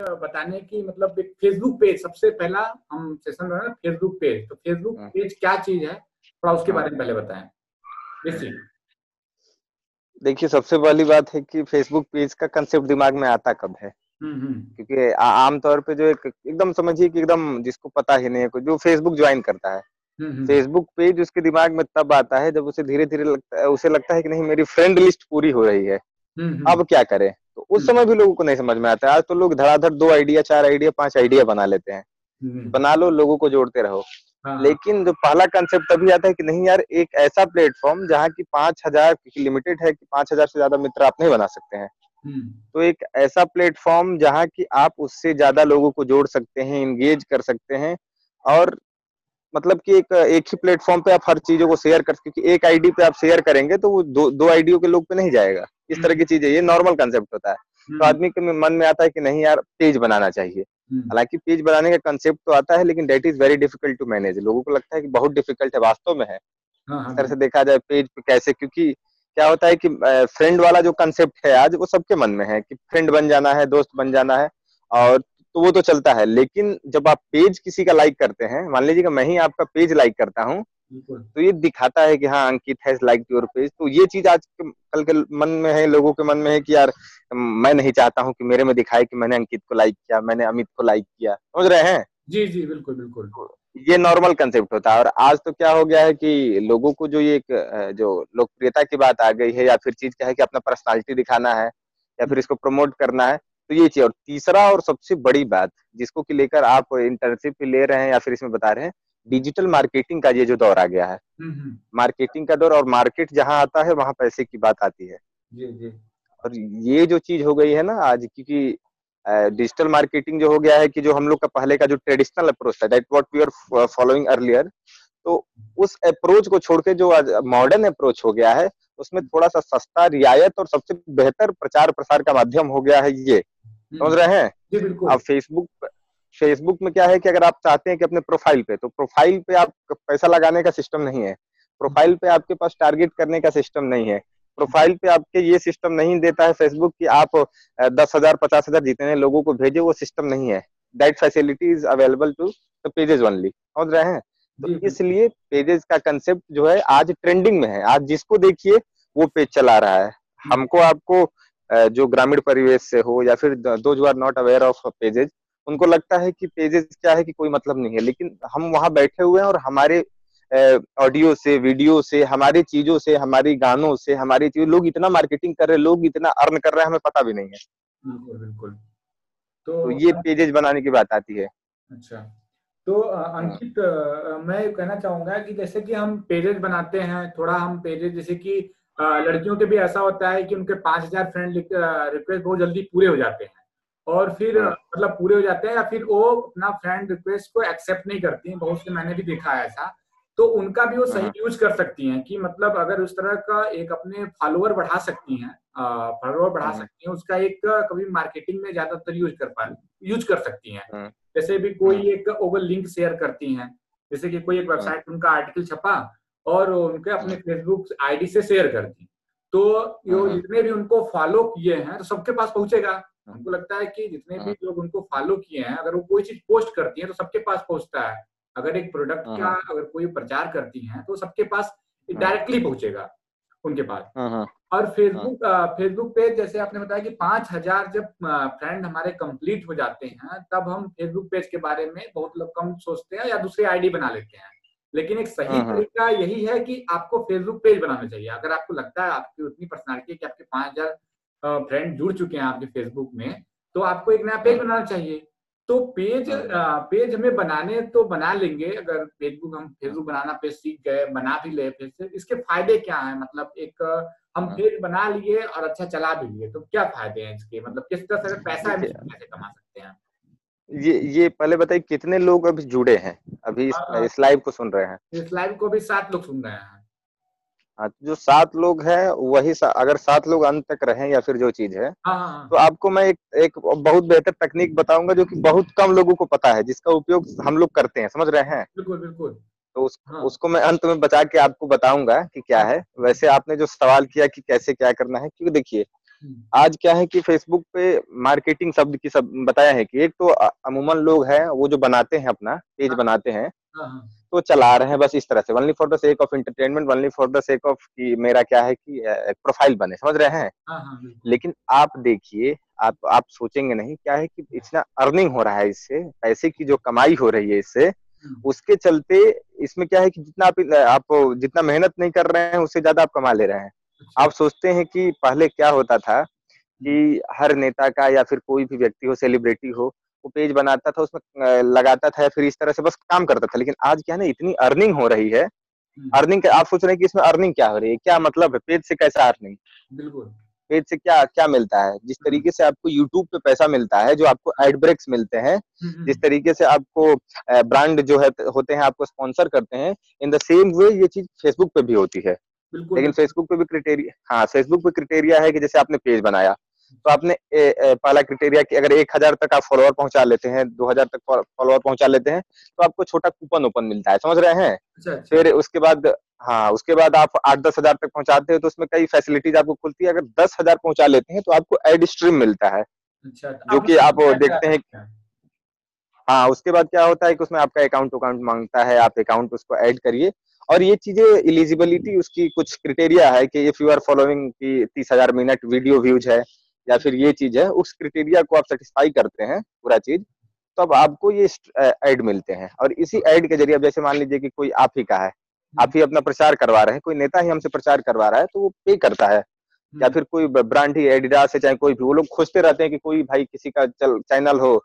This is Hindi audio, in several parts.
बताने की मतलब फेसबुक पेज सबसे पहला हम सेशन रहे फेसबुक पेज तो फेसबुक पेज हाँ। क्या चीज़ है? थोड़ा उसके हाँ। बारे में पहले बताएँ। देखिए सबसे पहली बात है कि फेसबुक पेज का कंसेप्ट दिमाग में आता कब है? हम्म, हम्म। क्योंकि आमतौर पे जो एक एकदम समझिए कि एकदम जिसको पता ही नहीं है जो फेसबुक ज्वाइन करता है। फेसबुक हम्म, पेज उसके दिमाग में तब आता है जब उसे धीरे धीरे लगता है उसे लगता है कि नहीं मेरी फ्रेंड लिस्ट पूरी हो रही है। अब क्या करें? तो उस समय भी लोगों को नहीं समझ में आता है। आज तो लोग धड़ाधड़ दो आइडिया चार आइडिया पाँच आइडिया बना लेते हैं। बना लो लोगों को जोड़ते रहो। हाँ। लेकिन जो पहला कंसेप्ट तभी आता है कि नहीं यार एक ऐसा प्लेटफॉर्म जहाँ की पाँच हज़ार लिमिटेड है कि पाँच हज़ार से ज़्यादा मित्र आप नहीं बना सकते हैं। हम्म। तो एक ऐसा प्लेटफॉर्म जहाँ की आप उससे ज़्यादा लोगों को जोड़ सकते हैं इंगेज कर सकते हैं और मतलब कि एक एक ही प्लेटफॉर्म पे आप हर चीज़ों को शेयर कर क्योंकि एक आईडी पे आप शेयर करेंगे तो वो दो दो आईडियों के लोग पे नहीं जाएगा। इस तरह की हम्म। चीज़ें ये नॉर्मल कंसेप्ट होता है। तो हम्म। आदमी के मन में आता है कि नहीं यार पेज बनाना चाहिए। हालाँकि पेज बनाने का कंसेप्ट तो आता है लेकिन that is very difficult to manage लोगों को लगता है कि बहुत डिफ़िकल्ट है वास्तव में है। हाँ, हाँ, इस तरह से देखा जाए पेज पे कैसे क्योंकि क्या होता है कि फ्रेंड वाला जो कंसेप्ट है आज वो सबके मन में है कि फ्रेंड बन जाना है दोस्त बन जाना है और तो वो तो चलता है। लेकिन जब आप पेज किसी का लाइक करते हैं मान लीजिए कि मैं ही आपका पेज लाइक करता हूँ तो ये दिखाता है कि हाँ Ankit has like your page तो ये चीज़ आज कल के मन में है लोगों के मन में है कि यार मैं नहीं चाहता हूँ कि मेरे में दिखाए कि मैंने अंकित को लाइक किया मैंने अमित को लाइक किया। समझ रहे हैं? जी जी बिल्कुल बिल्कुल। तो ये नॉर्मल कंसेप्ट होता है। और आज तो क्या हो गया है कि लोगों को जो ये एक जो लोकप्रियता की बात आ गई है या फिर चीज़ क्या है कि अपना पर्सनालिटी दिखाना है या फिर इसको प्रमोट करना है तो ये चीज़। और तीसरा और सबसे बड़ी बात जिसको कि लेकर आप इंटर्नशिप ले रहे हैं या फिर इसमें बता रहे हैं डिजिटल मार्केटिंग का ये जो दौर आ गया है मार्केटिंग का दौर और मार्केट जहाँ आता है वहाँ पैसे की बात आती है। जी जी। और ये जो चीज़ हो गई है ना आज क्योंकि डिजिटल मार्केटिंग जो हो गया है कि जो हम लोग का पहले का जो ट्रेडिशनल अप्रोच था that what we are following earlier तो उस अप्रोच को छोड़ के जो आज मॉडर्न अप्रोच हो गया है उसमें थोड़ा सा सस्ता रियायत और सबसे बेहतर प्रचार प्रसार का माध्यम हो गया है ये। समझ रहे हैं? अब फेसबुक फेसबुक में क्या है कि अगर आप चाहते हैं कि अपने प्रोफ़ाइल पे तो प्रोफ़ाइल पे आप पैसा लगाने का सिस्टम नहीं है। प्रोफ़ाइल पे आपके पास टारगेट करने का सिस्टम नहीं है। प्रोफ़ाइल पे आपके ये सिस्टम नहीं देता है फेसबुक कि आप दस हज़ार पचास हज़ार जितने लोगों को भेजे वो सिस्टम नहीं है। That facility is available to the pages only समझ रहे हैं? तो इसलिए पेजेस का कंसेप्ट जो है आज ट्रेंडिंग में है। आज जिसको देखिए वो पेज चला रहा है। हमको आपको जो ग्रामीण परिवेश से हो या फिर those are not aware of pages उनको लगता है कि पेजेस क्या है कि कोई मतलब नहीं है। लेकिन हम वहाँ बैठे हुए हैं और हमारे ऑडियो से वीडियो से हमारी चीज़ों से हमारी गानों से हमारी चीज़ लोग इतना मार्केटिंग कर रहे हैं लोग इतना अर्न कर रहे हैं हमें पता भी नहीं है। बिल्कुल बिल्कुल। तो, तो ये पेजेस बनाने की बात आती है। अच्छा। तो अंकित मैं कहना चाहूँगा कि जैसे कि हम पेजेस बनाते हैं थोड़ा हम पेजेस जैसे कि लड़कियों के भी ऐसा होता है कि उनके पाँच हज़ार फ्रेंड रिक्वेस्ट बहुत जल्दी पूरे हो जाते हैं। और फिर हाँ। मतलब पूरे हो जाते हैं या फिर वो अपना फ्रेंड रिक्वेस्ट को एक्सेप्ट नहीं करती हैं बहुत से मैंने भी देखा है ऐसा। तो उनका भी वो सही यूज़ हाँ। कर सकती हैं कि मतलब अगर उस तरह का एक अपने फॉलोअर बढ़ा सकती हैं फॉलोअर बढ़ा हाँ। सकती हैं उसका एक कभी मार्केटिंग में ज़्यादातर यूज़ कर पा यूज़ कर सकती हैं। जैसे भी कोई एक ओवर लिंक शेयर करती हैं जैसे कि कोई एक वेबसाइट उनका आर्टिकल छपा और उनके अपने फेसबुक आईडी से शेयर कर दी। तो जितने भी उनको फॉलो किए हैं तो सबके पास पहुंचेगा। हमको लगता है कि जितने भी हाँ। लोग उनको फॉलो किए हैं अगर वो कोई चीज़ पोस्ट करती है तो सबके पास पहुँचता है। अगर एक प्रोडक्ट हाँ, का हाँ। अगर कोई प्रचार करती है तो सबके पास डायरेक्टली पहुंचेगा उनके पास। और फेसबुक फेसबुक पेज जैसे आपने बताया कि पाँच हज़ार जब फ्रेंड हमारे कंप्लीट हो जाते हैं तब हम फेसबुक पेज के बारे में बहुत लोग कम सोचते हैं या दूसरी आईडी बना लेते हैं। लेकिन एक सही तरीका यही है कि आपको फेसबुक पेज बनाना चाहिए। अगर आपको लगता है आपकी उतनी पर्सनैलिटी है कि आपके पाँच हज़ार फ्रेंड जुड़ चुके हैं आपके फेसबुक में तो आपको एक नया पेज बनाना चाहिए। तो पेज पेज हमें बनाने तो बना लेंगे अगर फेसबुक हम फेसबुक बनाना पेज सीख गए बना भी ले पेज से। इसके फ़ायदे क्या है? मतलब एक हम पेज बना लिए और अच्छा चला भी लिए तो क्या फ़ायदे हैं इसके? मतलब किस तरह से पैसा कैसे कमा सकते हैं ये ये पहले बताइए कितने लोग अभी जुड़े हैं? अभी इस, इस लाइव को सुन रहे हैं। इस लाइव को भी सात लोग सुन रहे हैं। हाँ जो सात लोग हैं वही सा, अगर सात लोग अंत तक रहे या फिर जो चीज़ है हाँ, हाँ, हाँ। तो आपको मैं एक एक बहुत बेहतर तकनीक बताऊँगा जो कि बहुत कम लोगों को पता है जिसका उपयोग हम लोग करते हैं समझ रहे हैं बिल्कुल बिल्कुल तो उस, हाँ। उसको मैं अंत में बचा के आपको बताऊँगा कि क्या है वैसे आपने जो सवाल किया कि कैसे क्या करना है क्योंकि देखिए हम्म। आज क्या है कि फेसबुक पे मार्केटिंग शब्द की सब बताया है कि एक तो अमूमन लोग हैं वो जो बनाते हैं अपना पेज। बनाते हाँ। तो चला रहे हैं बस इस तरह से only for the sake of entertainment only for the sake of कि मेरा क्या है कि प्रोफ़ाइल बने समझ रहे हैं हाँ, हाँ, लेकिन आप देखिए आप आप सोचेंगे नहीं क्या है कि इतना अर्निंग हो रहा है इससे पैसे की जो कमाई हो रही है इससे हम्म। उसके चलते इसमें क्या है कि जितना आप आप जितना मेहनत नहीं कर रहे हैं उससे ज़्यादा आप कमा ले रहे हैं अच्छा। आप सोचते हैं कि पहले क्या होता था कि हर नेता का या फिर कोई भी व्यक्ति हो सेलिब्रिटी हो वो पेज बनाता था उसमें लगाता था फिर इस तरह से बस काम करता था। लेकिन आज क्या है ना इतनी अर्निंग हो रही है। अर्निंग हम्म। आप सोच रहे हैं कि इसमें अर्निंग क्या हो रही है? क्या मतलब है? पेज से कैसा अर्निंग? बिल्कुल। पेज से क्या क्या मिलता है? जिस हम्म। तरीके से आपको यूट्यूब पे पैसा मिलता है जो आपको एड ब्रेक्स मिलते हैं हम्म, जिस तरीके से आपको ब्रांड जो है होते हैं आपको स्पॉन्सर करते हैं इन द सेम वे ये चीज़ फेसबुक पे भी होती है। लेकिन फेसबुक पे भी क्रिटेरिया हाँ फेसबुक पे क्रिटेरिया है कि जैसे आपने पेज बनाया। तो आपने ए, ए, पहला क्रिटेरिया कि अगर एक हज़ार तक आप फॉलोअर पहुँचा लेते हैं दो हज़ार तक फॉलोअर पहुँचा लेते हैं तो आपको छोटा कूपन ओपन मिलता है समझ रहे हैं? अच्छा, अच्छा। फिर उसके बाद हाँ उसके बाद आप आठ दस हज़ार तक पहुंचाते हो तो उसमें कई फैसिलिटीज़ आपको खुलती है। अगर दस हज़ार पहुँचा लेते हैं तो आपको एड स्ट्रीम मिलता है। अच्छा, तो जो कि आप देखते हैं हाँ उसके बाद क्या होता है कि उसमें आपका अकाउंट अकाउंट माँगता है आप अकाउंट उसको ऐड करिए। और ये चीज़ें इलिजिबिलिटी उसकी कुछ क्रिटेरिया है कि इफ़ यू आर फॉलोइंग की तीस हज़ार मिनट वीडियो व्यूज़ है या फिर ये चीज़ है उस क्रिटेरिया को आप सेटिस्फाई करते हैं पूरा चीज़ तो अब आपको ये एड मिलते हैं और इसी एड के ज़रिए अब जैसे मान लीजिए कि कोई आप ही का है आप ही अपना प्रचार करवा रहे हैं कोई नेता ही हमसे प्रचार करवा रहा है तो वो पे करता है या हम्म। फिर कोई ब्रांड ही एडिडास है चाहे कोई भी वो लोग खोजते रहते हैं कि कोई भाई किसी का चल चैनल हो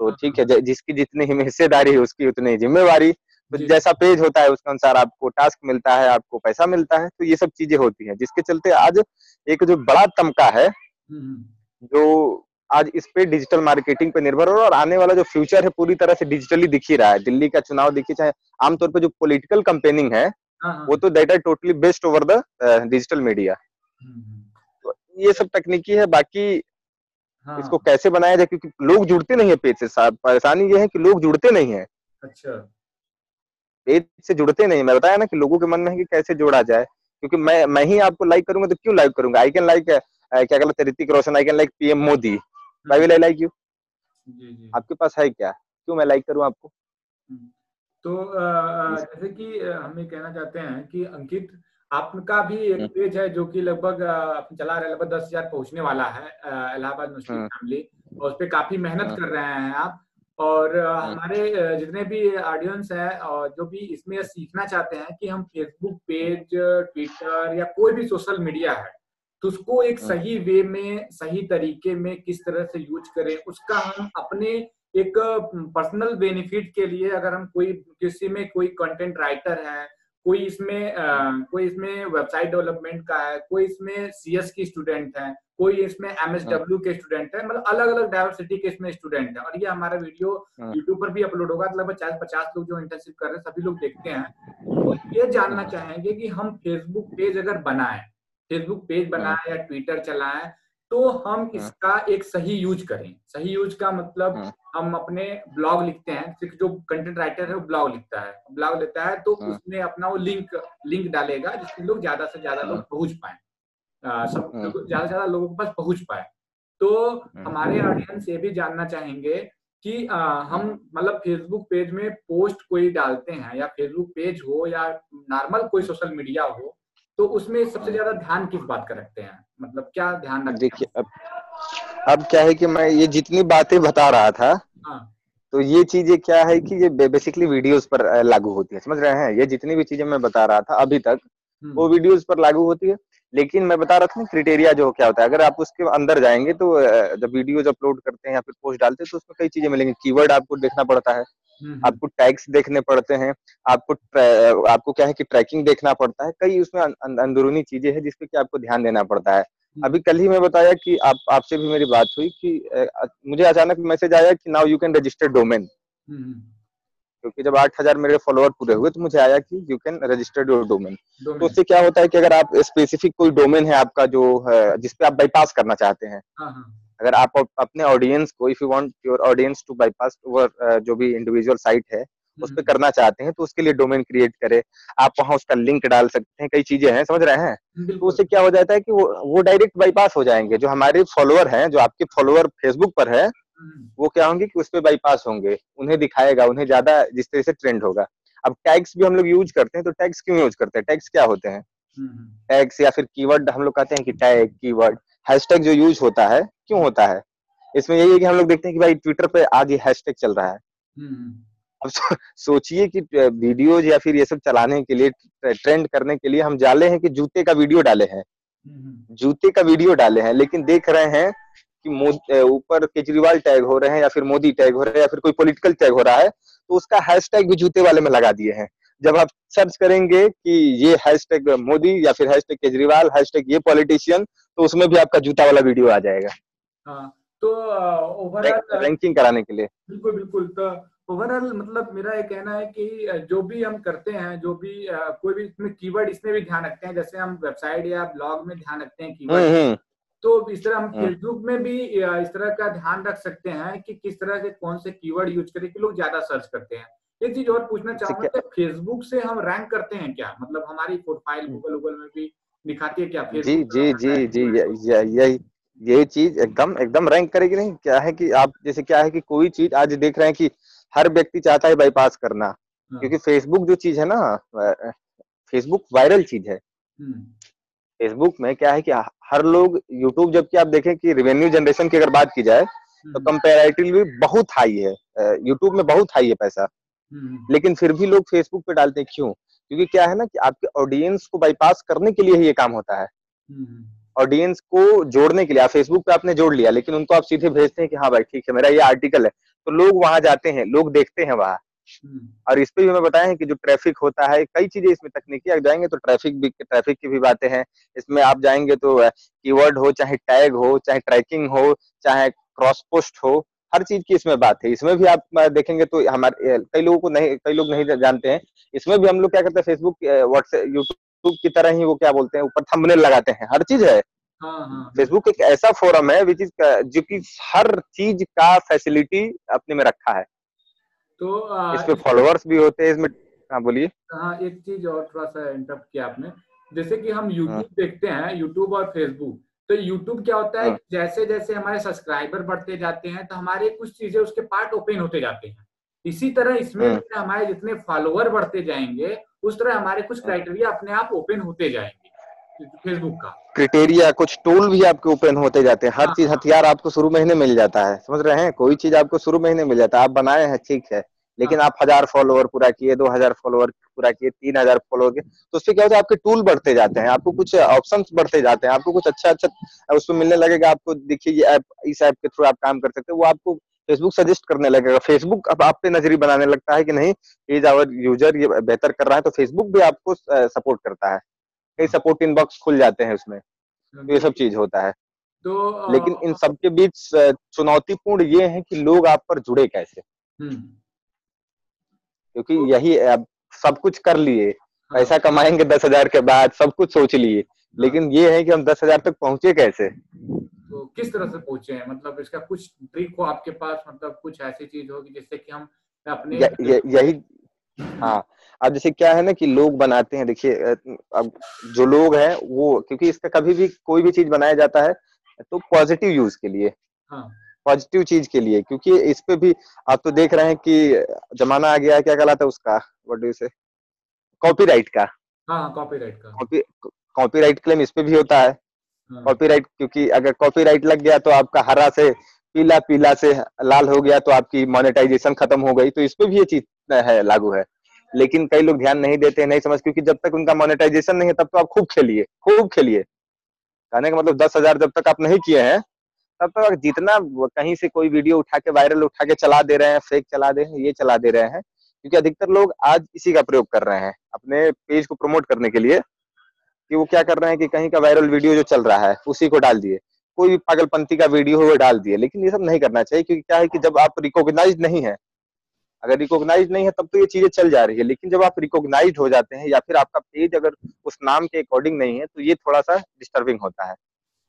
तो हाँ, ठीक है हाँ। जिसकी जितनी ही हिस्सेदारी है उसकी उतनी जिम्मेवारी तो जैसा पेज होता है उसके अनुसार आपको टास्क मिलता है आपको पैसा मिलता है तो ये सब चीज़ें होती हैं जिसके चलते आज एक जो बड़ा तमका है जो आज इस पे डिजिटल मार्केटिंग पे निर्भर हो रहा और आने वाला जो फ्यूचर है पूरी तरह से डिजिटली दिख ही रहा है। दिल्ली का चुनाव देखिए चाहे आमतौर पे जो पॉलिटिकल कंपेनिंग है हाँ, हाँ। वो तो that are totally based over the digital media तो ये सब तकनीकी है बाकी हाँ। इसको कैसे बनाया जाए? क्योंकि लोग जुड़ते नहीं है पेज से परेशानी ये है कि लोग जुड़ते नहीं है। अच्छा। पेज से जुड़ते नहीं मैं बताया ना कि लोगों के मन में है कि कैसे जोड़ा जाए? क्योंकि मैं मैं ही आपको लाइक करूँगा तो क्यों लाइक करूँगा? आई कैन लाइक क्या कहते Hrithik Roshan I can like PM Modi. I will I like you आपके पास है क्या? क्यों मैं लाइक करूँ आपको? हम्म। तो जैसे कि हम ये कहना चाहते हैं कि अंकित आपका भी एक पेज हम्म। है जो कि लगभग चला रहा है लगभग दस हज़ार पहुँचने वाला है इलाहाबाद मुस्लिम फैमिली और उस पर काफ़ी मेहनत हाँ। कर रहे हैं आप। और। हमारे जितने भी ऑडियंस है और जो भी इसमें सीखना चाहते हैं कि हम फेसबुक पेज ट्विटर या कोई भी सोशल मीडिया है तो उसको एक हाँ। सही वे में सही तरीके में किस तरह से यूज़ करें उसका हम अपने एक पर्सनल बेनिफिट के लिए अगर हम कोई किसी में कोई कंटेंट राइटर है कोई इसमें आ, कोई इसमें वेबसाइट डेवलपमेंट का है कोई इसमें सीएस की स्टूडेंट है कोई इसमें एमएसडब्ल्यू हाँ। के स्टूडेंट है मतलब अलग अलग डाइवर्सिटी के इसमें स्टूडेंट है और ये हमारा वीडियो यूट्यूब हाँ। पर भी अपलोड होगा लगभग चालीस पचास लोग जो इंटर्नशिप कर रहे हैं सभी लोग देखते हैं तो ये जानना चाहेंगे कि हम फेसबुक पेज अगर बनाए फेसबुक पेज हाँ। बनाए या ट्विटर चलाएँ तो हम हाँ। इसका एक सही यूज़ करें। सही यूज़ का मतलब हाँ। हम अपने ब्लॉग लिखते हैं सिर्फ़ जो कंटेंट राइटर है वो ब्लॉग लिखता है। ब्लॉग लेता है तो उसमें अपना वो लिंक लिंक डालेगा जिससे लोग ज़्यादा से ज़्यादा लोग पहुँच पाए। सब ज़्यादा से ज़्यादा लोगों के पास पहुँच पाए। तो हमारे ऑडियंस ये भी जानना चाहेंगे कि आ, हम मतलब फेसबुक पेज में पोस्ट कोई डालते हैं या फेसबुक पेज हो या नॉर्मल कोई सोशल मीडिया हो तो उसमें सबसे ज़्यादा ध्यान किस बात का रखते हैं मतलब क्या ध्यान रखते देखिए अब अब क्या है कि मैं ये जितनी बातें बता रहा था हाँ. तो ये चीज़ें क्या है कि ये बेसिकली वीडियोस पर लागू होती है समझ रहे हैं ये जितनी भी चीज़ें मैं बता रहा था अभी तक हम्म। वो वीडियोस पर लागू होती है लेकिन मैं बता रहा था क्रिटेरिया जो क्या होता है अगर आप उसके अंदर जाएँगे तो जब वीडियोज़ अपलोड करते हैं या फिर पोस्ट डालते हैं तो उसमें कई चीज़ें मिलेंगी कीवर्ड आपको देखना पड़ता है। आपको टैक्स देखने पड़ते हैं आपको आपको क्या है कि ट्रैकिंग देखना पड़ता है कई उसमें अं, अंदरूनी चीज़ें हैं जिसपे कि आपको ध्यान देना पड़ता है। हम्म। अभी कल ही मैं बताया कि आप आपसे भी मेरी बात हुई कि मुझे अचानक मैसेज आया कि now you can register domain क्योंकि जब आठ हज़ार मेरे फॉलोअर पूरे हुए तो मुझे आया कि you can register your domain तो उससे क्या होता है कि अगर आप स्पेसिफिक कोई डोमेन है आपका जो है जिसपे आप बाईपास करना चाहते हैं हाँ, हाँ। अगर आप अपने ऑडियंस को if you want your audience to bypass जो भी इंडिविजुअल साइट है उस पर करना चाहते हैं तो उसके लिए डोमेन क्रिएट करें। आप वहाँ उसका लिंक डाल सकते हैं कई चीज़ें हैं समझ रहे हैं? तो उससे क्या हो जाता है कि वो वो डायरेक्ट बाईपास हो जाएँगे। जो हमारे फॉलोअर हैं जो आपके फॉलोअर फेसबुक पर है वो क्या होंगे कि उस पर बाईपास होंगे। उन्हें दिखाएगा उन्हें ज़्यादा जिस तरह से ट्रेंड होगा। अब टैग्स भी हम लोग यूज़ करते हैं तो टैग्स क्यों यूज़ करते हैं? टैग्स क्या होते हैं? टैग्स या फिर कीवर्ड हम लोग कहते हैं कि टैग कीवर्ड हैशटैग जो यूज़ होता है क्यों होता है? इसमें यही है कि हम लोग देखते हैं कि भाई ट्विटर पे आज ये हैशटैग चल रहा है। अब सो, सोचिए कि वीडियोज़ या फिर ये सब चलाने के लिए ट्रेंड करने के लिए हम जाले हैं कि जूते का वीडियो डाले हैं। जूते का वीडियो डाले हैं लेकिन देख रहे हैं कि ऊपर केजरीवाल टैग हो रहे हैं या फिर मोदी टैग हो रहे हैं या फिर कोई पॉलिटिकल टैग हो रहा है तो उसका हैशटैग भी जूते वाले में लगा दिए हैं। जब आप सर्च करेंगे कि ये हैशटैग मोदी या फिर हैशटैग केजरीवाल हैशटैग ये पॉलिटिशियन तो उसमें भी आपका जूता वाला वीडियो आ जाएगा हाँ तो ओवरऑल रैंकिंग कराने के लिए बिल्कुल बिल्कुल तो ओवरऑल मतलब मेरा ये कहना है कि जो भी हम करते हैं जो भी कोई भी इसमें कीवर्ड इसमें भी ध्यान रखते हैं जैसे हम वेबसाइट या ब्लॉग में ध्यान रखते हैं कीवर्ड हम्म, हम्म। तो इस तरह हम फेसबुक हम्म। में भी इस तरह का ध्यान रख सकते हैं कि किस तरह के कौन से कीवर्ड यूज़ करें कि लोग ज़्यादा सर्च करते हैं एक चीज़ और पूछना चाहूँगा कि फेसबुक से हम रैंक करते हैं क्या मतलब हमारी प्रोफ़ाइल गूगल गूगल में भी दिखाती है क्या जी जी जी जी यही ये चीज़ एकदम एकदम रैंक करेगी नहीं क्या है कि आप जैसे क्या है कि कोई चीज़ आज देख रहे हैं कि हर व्यक्ति चाहता है बाईपास करना हाँ। क्योंकि फेसबुक जो चीज़ है ना फेसबुक वायरल चीज़ है फेसबुक हम्म। में क्या है कि हर लोग यूट्यूब जबकि आप देखें कि रेवेन्यू जनरेशन की अगर बात की जाए तो कंपेरेटिवली हम्म। बहुत हाई है यूट्यूब में बहुत हाई है पैसा। लेकिन फिर भी लोग फेसबुक पे डालते हैं क्यों? क्योंकि क्या है ना कि आपके ऑडियंस को बाईपास करने के लिए ही ये काम होता है। ऑडियंस को जोड़ने के लिए आप फेसबुक पे आपने जोड़ लिया लेकिन उनको आप सीधे भेजते हैं कि हाँ भाई ठीक है मेरा ये आर्टिकल है। तो लोग वहाँ जाते हैं लोग देखते हैं वहाँ। हम्म। और इस पे भी हमें बताया है कि जो ट्रैफ़िक होता है कई चीज़ें इसमें तकनीकी आप जाएँगे तो ट्रैफ़िक भी ट्रैफ़िक की भी बातें हैं। इसमें आप जाएँगे तो कीवर्ड हो चाहे टैग हो चाहे ट्रैकिंग हो चाहे क्रॉस पोस्ट हो हर चीज़ की इसमें बात है। इसमें भी आप देखेंगे तो हमारे कई लोगों को नहीं कई लोग नहीं जानते हैं। इसमें भी हम लोग क्या करते हैं फेसबुक व्हाट्सएप यूट्यूब की तरह ही वो क्या बोलते हैं ऊपर थंबनेल लगाते हैं। हर चीज़ है। फेसबुक हाँ, हाँ। एक ऐसा फोरम है विच इज़ जो कि हर चीज़ का फैसिलिटी अपने में रखा है। तो आ, इस फॉलोअर्स भी होते हैं इसमें हाँ बोलिए। हाँ एक चीज़ और थोड़ा सा इंटरप्ट किया आपने। जैसे कि हम यूट्यूब हाँ। देखते हैं यूट्यूब और फेसबुक तो यूट्यूब क्या होता है हाँ। जैसे जैसे हमारे सब्सक्राइबर बढ़ते जाते हैं तो हमारे कुछ चीज़ें उसके पार्ट ओपन होते जाते हैं। इसी तरह इसमें हाँ। हमारे जितने फॉलोअर बढ़ते जाएँगे उस तरह हमारे कुछ क्राइटेरिया अपने आप ओपन होते जाएँगे फेसबुक का। क्रिटेरिया कुछ टूल भी आपके ओपन होते जाते हैं। हर हाँ, चीज़ हाँ। हथियार आपको शुरू महीने मिल जाता है। समझ रहे हैं? कोई चीज़ आपको शुरू महीने मिल जाता। है आप बनाए हैं ठीक है। लेकिन हाँ। आप हज़ार फॉलोअर पूरा किए दो हज़ार फॉलोअर पूरा किए तीन हज़ार फॉलोअर किए तो उससे क्या होता है आपके टूल बढ़ते जाते हैं आपको कुछ ऑप्शन बढ़ते जाते हैं आपको कुछ अच्छा अच्छा उसमें मिलने लगेगा आपको देखिए ये ऐप इस ऐप के थ्रू आप काम कर सकते हैं वो आपको फेसबुक सजेस्ट करने लगेगा। फेसबुक अब आप पे नजरी बनाने लगता है कि नहीं इज़ आवर यूज़र ये बेहतर कर रहा है तो फेसबुक भी आपको सपोर्ट करता है। कई सपोर्ट इनबॉक्स खुल जाते हैं उसमें तो ये सब चीज़ होता है। तो लेकिन इन सबके बीच चुनौतीपूर्ण ये है कि लोग आप पर जुड़े कैसे। हम्म। क्योंकि यही अब सब कुछ कर लिए हाँ। पैसा कमाएँगे दस हज़ार के बाद सब कुछ सोच लिए। हाँ। लेकिन ये है कि हम दस हज़ार तक पहुँचे कैसे? तो किस तरह से पहुँचे हैं? मतलब इसका कुछ ट्रिक हो आपके पास? मतलब कुछ ऐसी चीज़ होगी जिससे कि हम अपने य, य, यही हाँ। अब जैसे क्या है ना कि लोग बनाते हैं देखिए अब जो लोग हैं वो क्योंकि इसका कभी भी कोई भी चीज़ बनाया जाता है तो पॉजिटिव यूज़ के लिए। पॉजिटिव हाँ। चीज़ के लिए क्योंकि इस पे भी आप तो देख रहे हैं कि जमाना आ गया है क्या कहलाता है उसका? व्हाट डू से कॉपीराइट का। हाँ कॉपीराइट का। कॉपी कॉपीराइट क्लेम इस पे भी होता है। कॉपीराइट हाँ। क्योंकि अगर कॉपीराइट लग गया तो आपका हरा से पीला पीला से लाल हो गया तो आपकी मोनेटाइजेशन खत्म हो गई तो इस पे भी ये चीज़ है लागू है। लेकिन कई लोग ध्यान नहीं देते नहीं समझ क्योंकि जब तक उनका मोनेटाइजेशन नहीं है तब तो आप खूब खेलिए खूब खेलिए। कहने का मतलब दस हज़ार जब तक आप नहीं किए हैं तब तक जितना कहीं से कोई वीडियो उठा के वायरल उठा के चला दे रहे हैं फेक चला दे रहे हैं, ये चला दे रहे हैं, क्योंकि अधिकतर लोग आज इसी का प्रयोग कर रहे हैं, अपने पेज को प्रमोट करने के लिए, कि वो क्या कर रहे हैं कि कहीं का वायरल वीडियो जो चल रहा है, उसी को डाल दिए। कोई भी पागलपंथी का वीडियो हो, वो डाल दिए, लेकिन ये सब नहीं करना चाहिए, क्योंकि क्या है कि जब आप रिकॉग्नाइज नहीं है, अगर रिकॉग्नाइज नहीं है, तब तो ये चीज़ें चल जा रही है, लेकिन जब आप रिकॉग्नाइज हो जाते हैं, या फिर आपका पेज अगर उस नाम के अकॉर्डिंग नहीं है तो ये थोड़ा सा डिस्टर्बिंग होता है।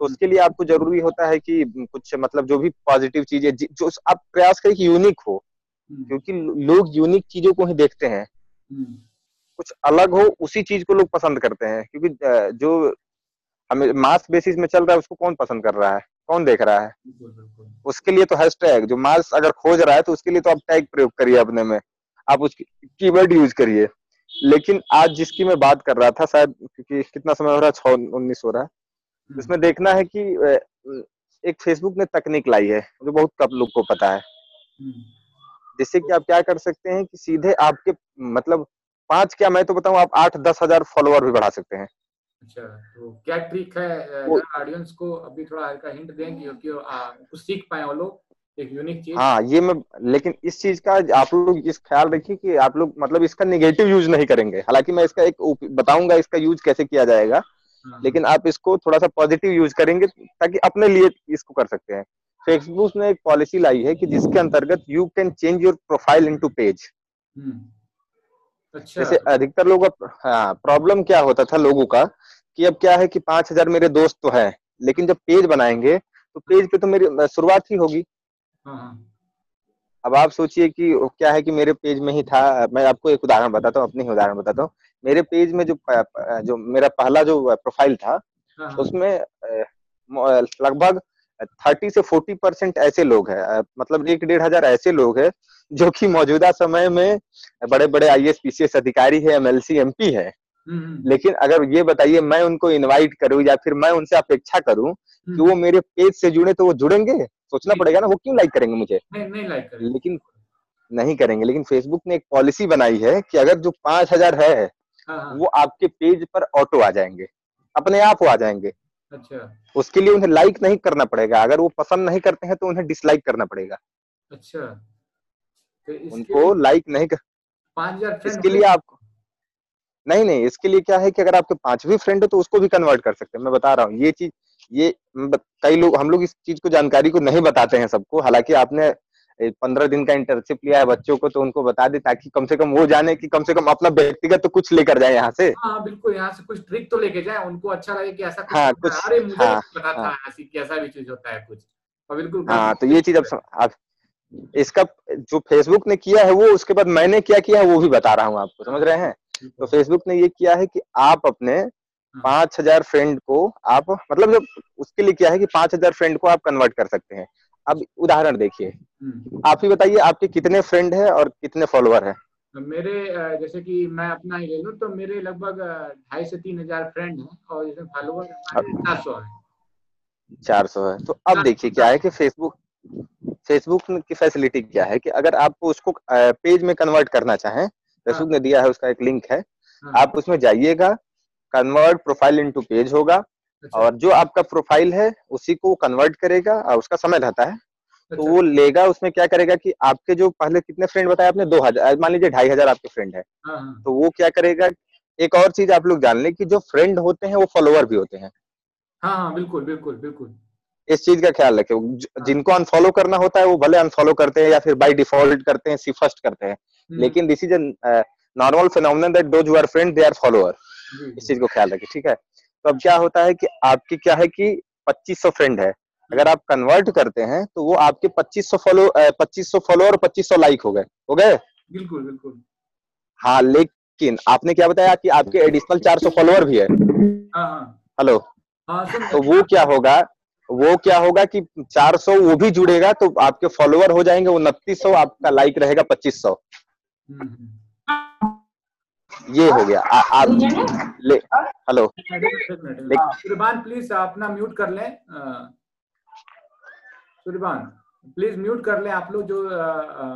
तो उसके लिए आपको ज़रूरी होता है कि कुछ मतलब जो भी पॉजिटिव चीज़ें जो आप प्रयास करें कि यूनिक हो। हम्म, क्योंकि लोग यूनिक चीज़ों को ही देखते हैं। हम्म, कुछ अलग हो उसी चीज़ को लोग पसंद करते हैं। क्योंकि जो हमें मास बेसिस में चल रहा है उसको कौन पसंद कर रहा है? कौन देख रहा है? उसके लिए तो हैशटैग जो मास अगर खोज रहा है तो उसके लिए तो आप टैग प्रयोग करिए अपने में। आप उसकी कीवर्ड यूज़ करिए। लेकिन आज जिसकी मैं बात कर रहा था शायद क्योंकि कितना समय हो रहा है छह उन्नीस हो रहा है। इसमें देखना है कि एक फेसबुक ने तकनीक लाई है जो बहुत कम लोग को पता है। हम्म, जिससे कि आप क्या कर सकते हैं कि सीधे आपके मतलब पाँच क्या मैं तो बताऊँ आप आठ दस हज़ार फॉलोअर भी बढ़ा सकते हैं। अच्छा तो क्या ट्रिक है ऑडियंस को अभी थोड़ा हल्का हिंट दें क्योंकि कुछ सीख पाए वो लोग एक यूनिक चीज़। हाँ ये मैं लेकिन इस चीज़ का आप लोग इस ख्याल रखिए कि आप लोग मतलब इसका निगेटिव यूज़ नहीं करेंगे। हालाँकि मैं इसका एक बताऊँगा इसका यूज़ कैसे किया जाएगा। लेकिन आप इसको थोड़ा सा पॉजिटिव यूज़ करेंगे ताकि अपने लिए इसको कर सकते हैं। फेसबुक ने एक पॉलिसी लाई है कि जिसके अंतर्गत you can change your profile into page अच्छा। जैसे अधिकतर लोगों का हाँ प्रॉब्लम क्या होता था लोगों का कि अब क्या है कि पाँच हज़ार मेरे दोस्त तो है लेकिन जब पेज बनाएँगे तो पेज पे तो मेरी शुरुआत ही होगी। हाँ हाँ। अब आप सोचिए कि क्या है कि मेरे पेज में ही था मैं आपको एक उदाहरण बताता हूँ अपने ही उदाहरण बताता हूँ। मेरे पेज में जो जो मेरा पहला जो प्रोफ़ाइल था हाँ हाँ। उसमें लगभग थर्टी से फोर्टी परसेंट ऐसे लोग हैं। मतलब एक डेढ़ हज़ार ऐसे लोग हैं जो कि मौजूदा समय में बड़े बड़े I S P C S अधिकारी है एमएलसी एमपी है। लेकिन अगर ये बताइए मैं उनको इनवाइट करूँ या फिर मैं उनसे अपेक्षा करूँ कि हम्म, वो मेरे पेज से जुड़े तो वो जुड़ेंगे? सोचना पड़ेगा ना वो क्यों लाइक करेंगे मुझे? नहीं नहीं लाइक करेंगे। लेकिन नहीं करेंगे। लेकिन फेसबुक ने एक पॉलिसी बनाई है कि अगर जो पाँच हज़ार है हाँ हाँ। वो आपके पेज पर ऑटो आ जाएँगे। अपने आप वो आ जाएँगे। अच्छा। उसके लिए उन्हें लाइक नहीं करना पड़ेगा। अगर वो पसंद नहीं करते हैं तो उन्हें डिसलाइक करना पड़ेगा। अच्छा। तो उनको लाइक नहीं कर पाँच हज़ार इसके लिए आपको नहीं नहीं इसके लिए क्या है कि अगर आपके पांचवी फ्रेंड है तो उसको भी कन्वर्ट कर सकते हैं। मैं बता रहा हूँ ये चीज़ ये कई लोग हम लोग इस चीज़ को जानकारी को नहीं बताते हैं सबको। हालाँकि आपने पंद्रह दिन का इंटर्नशिप लिया है बच्चों को तो उनको बता दे ताकि कम से कम वो जाने कि कम से कम अपना व्यक्तिगत तो कुछ लेकर जाए यहाँ से। हाँ बिल्कुल यहाँ से कुछ ट्रिक तो लेके जाए उनको अच्छा लगे कि ऐसा कुछ हाँ कुछ है। अरे मुझे हाँ पता था हाँ। ऐसी कैसा भी चीज़ होता है कुछ। और बिल्कुल हाँ तो ये चीज़ अब आप इसका जो फेसबुक ने किया है वो उसके बाद मैंने क्या किया है वो भी बता रहा हूँ आपको समझ रहे हैं? तो फेसबुक ने ये किया है कि आप अपने हाँ, पाँच हज़ार फ्रेंड को आप मतलब जब उसके लिए क्या है कि पाँच हज़ार फ्रेंड को आप कन्वर्ट कर सकते हैं। अब उदाहरण देखिए। हम्म। आप ही बताइए आपके कितने फ्रेंड है और कितने फॉलोअर है? मेरे जैसे कि मैं अपना ही ले लूँ तो मेरे लगभग ढाई से तीन हज़ार फ्रेंड हैं और जैसे फॉलोअर सात सौ हैं। चार सौ है। तो अब देखिए क्या है कि फेसबुक फेसबुक की फैसिलिटी क्या है कि अगर आप उसको पेज में कन्वर्ट करना चाहें फेसबुक ने दिया है उसका एक लिंक है हाँ, आप उसमें जाइएगा कन्वर्ट प्रोफ़ाइल इनटू पेज होगा और जो आपका प्रोफ़ाइल है उसी को कन्वर्ट करेगा और उसका समय रहता है। तो अच्छा। वो लेगा उसमें क्या करेगा कि आपके जो पहले कितने फ्रेंड बताए आपने? दो हज़ार मान लीजिए ढाई हज़ार आपके फ्रेंड है। हाँ हाँ। तो वो क्या करेगा एक और चीज़ आप लोग जान लें कि जो फ्रेंड होते हैं वो फॉलोअर भी होते हैं। हाँ हाँ बिल्कुल बिल्कुल बिल्कुल। इस चीज़ का ख्याल रखे। हाँ। जिनको अनफॉलो करना होता है वो भले अनफॉलो करते हैं या फिर बाय डिफ़ॉल्ट करते हैं सी फ़र्स्ट करते हैं। हम्म, लेकिन this is normal phenomenon that those who are friend they are follower इस चीज़ को ख्याल रखे ठीक है? तो अब क्या होता है कि आपकी क्या है कि 2500 फ्रेंड है। अगर आप कन्वर्ट करते हैं तो वो आपके 2500 फॉलो 2500 फॉलोअर 2500 लाइक हो गए। हो गए? बिल्कुल बिल्कुल। हाँ लेकिन आपने क्या बताया कि आपके एडिशनल 400 फॉलोअर भी है? हाँ हाँ। हेलो हाँ तो वो क्या होगा? वो क्या होगा कि 400 वो भी जुड़ेगा तो आपके फॉलोअर हो जाएँगे उनतीस आपका लाइक रहेगा 2500 हम्म, हम्म। ये हो गया। आ, आप ले हेलो। सूर्यभान प्लीज़ अपना म्यूट कर लें। सूर्यभान प्लीज़ म्यूट कर लें। आप लोग जो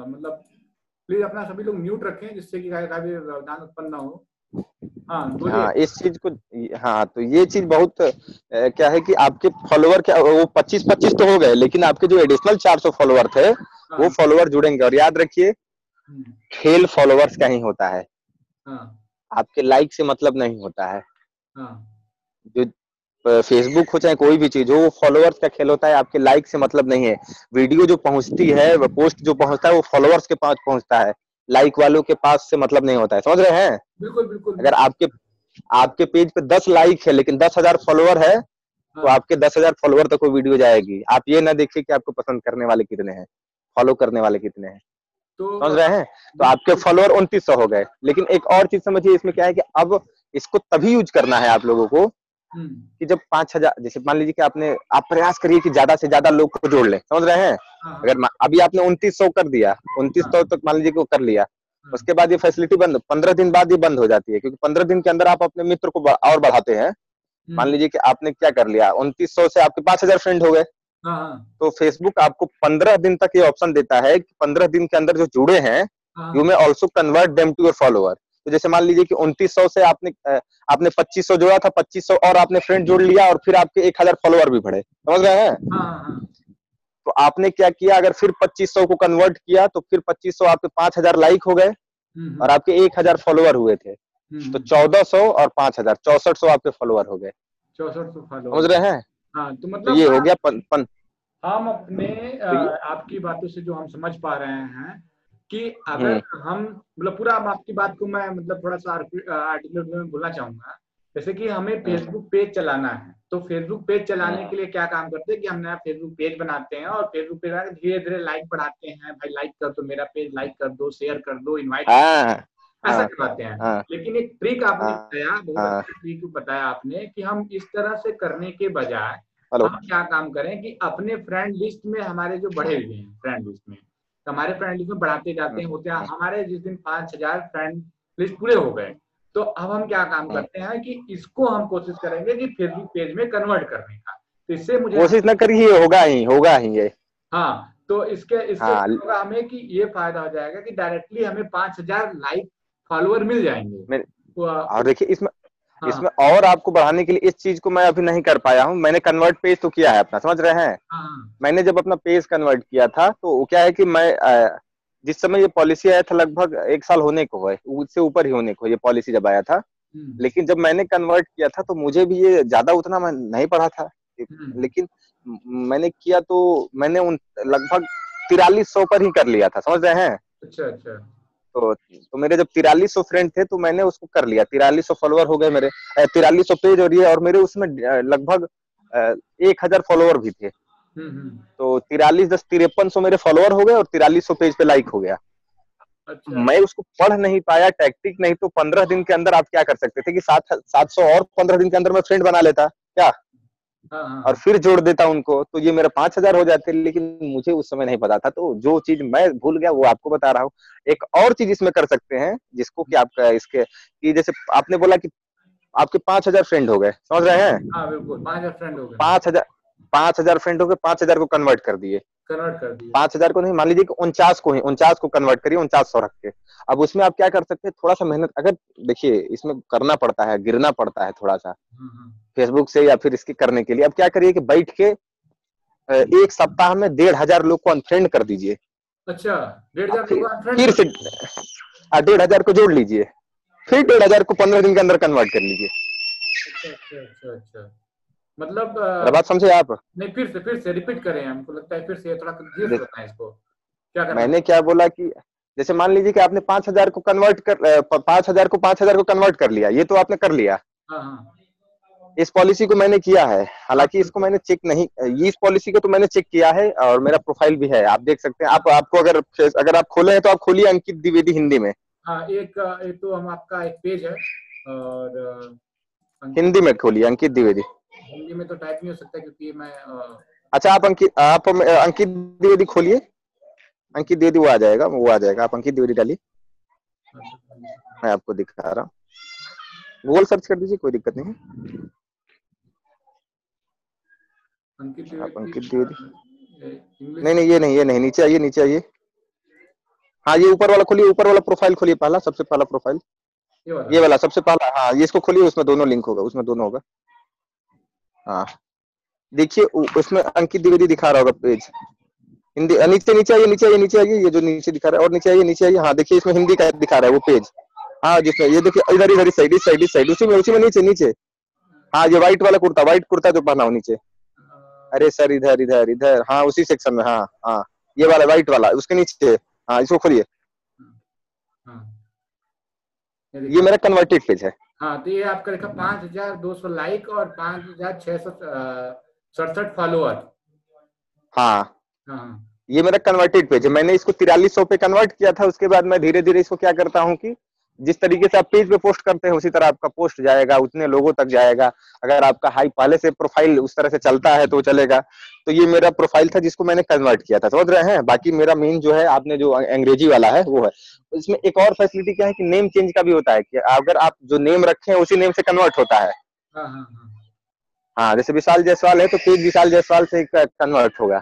मतलब प्लीज़ अपना सभी लोग म्यूट रखें जिससे कि काफ़ी व्यवधान उत्पन्न ना हो। हाँ हाँ इस चीज़ को हाँ तो ये चीज़ बहुत अ, क्या है कि आपके फॉलोअर क्या वो 25 25 तो हो गए लेकिन आपके जो एडिशनल 400 फॉलोअर थे हाँ, वो फॉलोअर जुड़ेंगे। और याद रखिए हम्म, खेल फॉलोअर्स का ही होता है। हाँ। आपके लाइक से मतलब नहीं होता है। हाँ। जो फेसबुक हो चाहे कोई भी चीज़ हो वो फॉलोअर्स का खेल होता है आपके लाइक से मतलब नहीं है। वीडियो जो पहुँचती है वो पोस्ट जो पहुँचता है वो फॉलोअर्स के पास पहुँचता है। लाइक वालों के पास से मतलब नहीं होता है। समझ रहे हैं? बिल्कुल बिल्कुल। अगर आपके आपके पेज पे दस लाइक है लेकिन दस हज़ार फॉलोअर है तो हाँ, आपके दस हज़ार फॉलोअर तक वो वीडियो जाएगी। आप ये ना देखिए कि आपको पसंद करने वाले कितने हैं फॉलो करने वाले कितने हैं। तो समझ रहे हैं तो आपके फॉलोअर उनतीस सौ हो गए लेकिन एक और चीज़ समझिए इसमें क्या है कि अब इसको तभी यूज़ करना है आप लोगों को हम्म। कि जब पाँच हज़ार जैसे मान लीजिए कि आपने आप प्रयास करिए कि ज़्यादा से ज़्यादा लोग को जोड़ लें समझ रहे हैं हाँ। अगर अभी आपने उनतीस सौ कर दिया उनतीस सौ हाँ। तक मान लीजिए कि कर लिया हाँ। उसके बाद ये फैसिलिटी बंद पंद्रह दिन बाद ये बंद हो जाती है क्योंकि पंद्रह दिन के अंदर आप अपने मित्र को और बढ़ाते हैं मान हम्म। लीजिए कि आपने क्या कर लिया उनतीस सौ से आपके पाँच हज़ार फ्रेंड हो गए तो फेसबुक आपको पंद्रह दिन तक ये ऑप्शन देता है कि पंद्रह दिन के अंदर जो जुड़े हैं you may also convert them to your follower तो जैसे मान लीजिए कि उनतीस सौ से आपने आपने पच्चीस सौ जोड़ा था पच्चीस सौ और आपने फ्रेंड जोड़ लिया और फिर आपके एक हज़ार फॉलोअर भी बढ़े। समझ रहे हैं? हाँ, हाँ। तो आपने क्या किया? अगर फिर पच्चीस सौ को कन्वर्ट किया तो फिर पच्चीस सौ आपके पाँच हज़ार लाइक हो गए हम्म। और आपके एक हज़ार फॉलोअर हुए थे। हम्म। तो चौदह सौ और पाँच हज़ार चौसठ सौ आपके फॉलोअर हो गए। चौसठ सौ समझ रहे हैं? हाँ तो मतलब तो ये हो गया पन, पन, हम अपने तो आपकी बातों से जो हम समझ पा रहे हैं कि अगर हम्म। हम मतलब पूरा आपकी बात को मैं मतलब थोड़ा सा आर्टिकुलेट में बोलना चाहूँगा। जैसे कि हमें फेसबुक हम्म। पेज चलाना है तो फेसबुक पेज चलाने हम्म। के लिए क्या काम करते हैं कि हम नया फेसबुक पेज बनाते हैं और फेसबुक पेज धीरे धीरे लाइक बढ़ाते हैं। भाई लाइक कर दो मेरा पेज लाइक कर दो शेयर कर दो इनवाइट हाँ, ऐसा हाँ, करवाते हैं? हाँ, लेकिन एक ट्रिक आपने बताया बहुत अच्छा ट्रिक बताया आपने कि हम इस तरह से करने के बजाय हम क्या काम करें कि अपने फ्रेंड लिस्ट में हमारे जो बढ़े हुए हैं फ्रेंड लिस्ट में तो हमारे फ्रेंड लिस्ट में बढ़ाते जाते हैं होते हैं हमारे जिस दिन पाँच हज़ार फ्रेंड लिस्ट पूरे हो गए तो अब हम क्या काम हाँ। करते हैं कि इसको हम कोशिश करेंगे कि फेसबुक पेज में कन्वर्ट करने का। तो इससे मुझे कोशिश न करिए होगा ही होगा ही ये। हाँ तो इसके इससे हाँ। हमें कि ये फ़ायदा हो जाएगा कि डायरेक्टली हमें पाँच हज़ार लाइक फॉलोअर मिल जाएँगे। तो और देखिए इसमें हाँ। इसमें और आपको बढ़ाने के लिए इस चीज़ को मैं अभी नहीं कर पाया हूँ मैंने कन्वर्ट पेज तो किया है अपना समझ रहे हैं हाँ। मैंने जब अपना पेज कन्वर्ट किया था तो क्या है कि मैं जिस समय ये पॉलिसी आया था लगभग एक साल होने को है उससे ऊपर ही होने को ये पॉलिसी जब आया था हम्म। लेकिन जब मैंने कन्वर्ट किया था तो मुझे भी ये ज़्यादा उतना मैं नहीं पढ़ा था हम्म। लेकिन मैंने किया तो मैंने उन लगभग तिरालीस सौ पर ही कर लिया था समझ रहे हैं अच्छा अच्छा तो तो मेरे जब तिरालीस सौ फ्रेंड थे तो मैंने उसको कर लिया तिरालीस सौ फॉलोअर हो गए मेरे तिरालीस सौ पेज और ये और मेरे उसमें लगभग एक हज़ार फॉलोअर भी थे हम्म, हम्म। तो तिरालीस दस तिरपन सौ मेरे फॉलोअर हो गए और तिरालीस सौ पेज पे लाइक हो गया अच्छा। मैं उसको पढ़ नहीं पाया टैक्टिक नहीं तो पंद्रह दिन के अंदर आप क्या कर सकते थे कि सात सात सौ और पंद्रह दिन के अंदर मैं फ्रेंड बना लेता क्या। और फिर जोड़ देता उनको तो ये मेरा पाँच हज़ार हो जाते लेकिन मुझे उस समय नहीं पता था। तो जो चीज़ मैं भूल गया वो आपको बता रहा हूँ। एक और चीज़ इसमें कर सकते हैं जिसको कि आपका इसके कि जैसे आपने बोला कि आपके पाँच हज़ार फ्रेंड हो गए समझ रहे हैं? हाँ, पाँच हज़ार पाँच हज़ार फ्रेंड हो गए पाँच हज़ार को कन्वर्ट कर दिए। कन्वर्ट कर दिए पाँच हज़ार को नहीं मान लीजिए कि उनचास को ही उनचास को कन्वर्ट करिए उनचास सौ रख के। अब उसमें आप क्या कर सकते हैं थोड़ा सा मेहनत अगर देखिए इसमें करना पड़ता है गिरना पड़ता है थोड़ा सा फेसबुक। से या फिर इसके करने के लिए। अब क्या करिए कि बैठ के एक सप्ताह में डेढ़ हज़ार लोग को अनफ्रेंड कर दीजिए। अच्छा डेढ़ हज़ार फिर से डेढ़ हज़ार को जोड़ लीजिए। फिर डेढ़ हज़ार को पंद्रह दिन के अंदर कन्वर्ट कर लीजिए। अच्छा अच्छा अच्छा, अच्छा। मतलब बात समझे आप? नहीं फिर से फिर से रिपीट करें हमको लगता है फिर से थोड़ा कंफ्यूज होता है इसको। क्या करना मैंने क्या बोला कि जैसे मान लीजिए कि आपने पाँच हज़ार को कन्वर्ट कर पाँच हज़ार को पाँच हज़ार को कन्वर्ट कर लिया ये तो आपने कर लिया। हाँ, हाँ। इस पॉलिसी को मैंने किया है हालाँकि इसको मैंने चेक नहीं इस पॉलिसी को तो मैंने चेक किया है और मेरा प्रोफ़ाइल भी है आप देख सकते हैं। आप आपको अगर अगर आप खोले हैं तो आप खोलिए अंकित द्विवेदी हिंदी में। हाँ एक, एक तो हम आपका एक पेज है और हिंदी में खोलिए अंकित द्विवेदी। हिंदी में तो टाइप नहीं हो सकता क्योंकि मैं अच्छा आप अंकित आप अंकित द्विवेदी खोलिए। अंकित द्विवेदी वो आ जाएगा वो आ जाएगा। आप अंकित द्विवेदी डालिए। मैं आपको दिखा रहा हूँ। गूगल सर्च कर दीजिए कोई दिक्कत नहीं है। आप अंकित द्विवेदी। नहीं नहीं ये नहीं ये नहीं नीचे आइए नीचे आइए। हाँ ये ऊपर वाला खोलिए ऊपर वाला प्रोफ़ाइल खोलिए पहला सबसे पहला प्रोफ़ाइल ये वाला। सबसे पहला हाँ ये इसको खोलिए उसमें दोनों लिंक होगा उसमें दोनों होगा। हाँ। देखिए उसमें अंकित द्विवेदी दिखा रहा होगा पेज। हिंदी नीचे नीचे आइए नीचे आइए नीचे आइए ये जो नीचे दिखा रहा है और नीचे आइए नीचे आइए। हाँ देखिए इसमें हिंदी का दिखा रहा है वो पेज। हाँ जिसमें ये देखिए इधर इधर साइड इस साइड इस साइड उसी में उसी में नीचे नीचे। हाँ ये व्हाइट वाला कुर्ता व्हाइट कुर्ता जो पहना हो नीचे। अरे सर इधर इधर इधर। हाँ उसी सेक्शन में हाँ हाँ। ये वाला व्हाइट वाला उसके नीचे। हाँ इसको खोलिए। ये मेरा कन्वर्टेड पेज है। हाँ तो ये आपका लिखा पाँच हज़ार दो सौ लाइक और पाँच हज़ार छह सौ सड़सठ फॉलोअर हाँ। हाँ ये मेरा कन्वर्टेड पेज है मैंने इसको तिरालीस सौ पे कन्वर्ट किया था उसके बाद मैं धीरे धीरे इसको क्या करता हूँ कि जिस तरीके से आप पेज पे पोस्ट करते हैं उसी तरह आपका पोस्ट जाएगा उतने लोगों तक जाएगा। अगर आपका हाई पहले से प्रोफ़ाइल उस तरह से चलता है तो चलेगा। तो ये मेरा प्रोफ़ाइल था जिसको मैंने कन्वर्ट किया था। समझ रहे हैं? बाकी मेरा मेन जो है आपने जो अंग्रेज़ी वाला है वो है। इसमें एक और फैसिलिटी क्या है कि नेम चेंज का भी होता है कि अगर आप जो नेम रखे हैं उसी नेम से कन्वर्ट होता है। हाँ, हाँ, हाँ।, हाँ जैसे विशाल जायसवाल है तो पेज विशाल जायसवाल से कन्वर्ट होगा।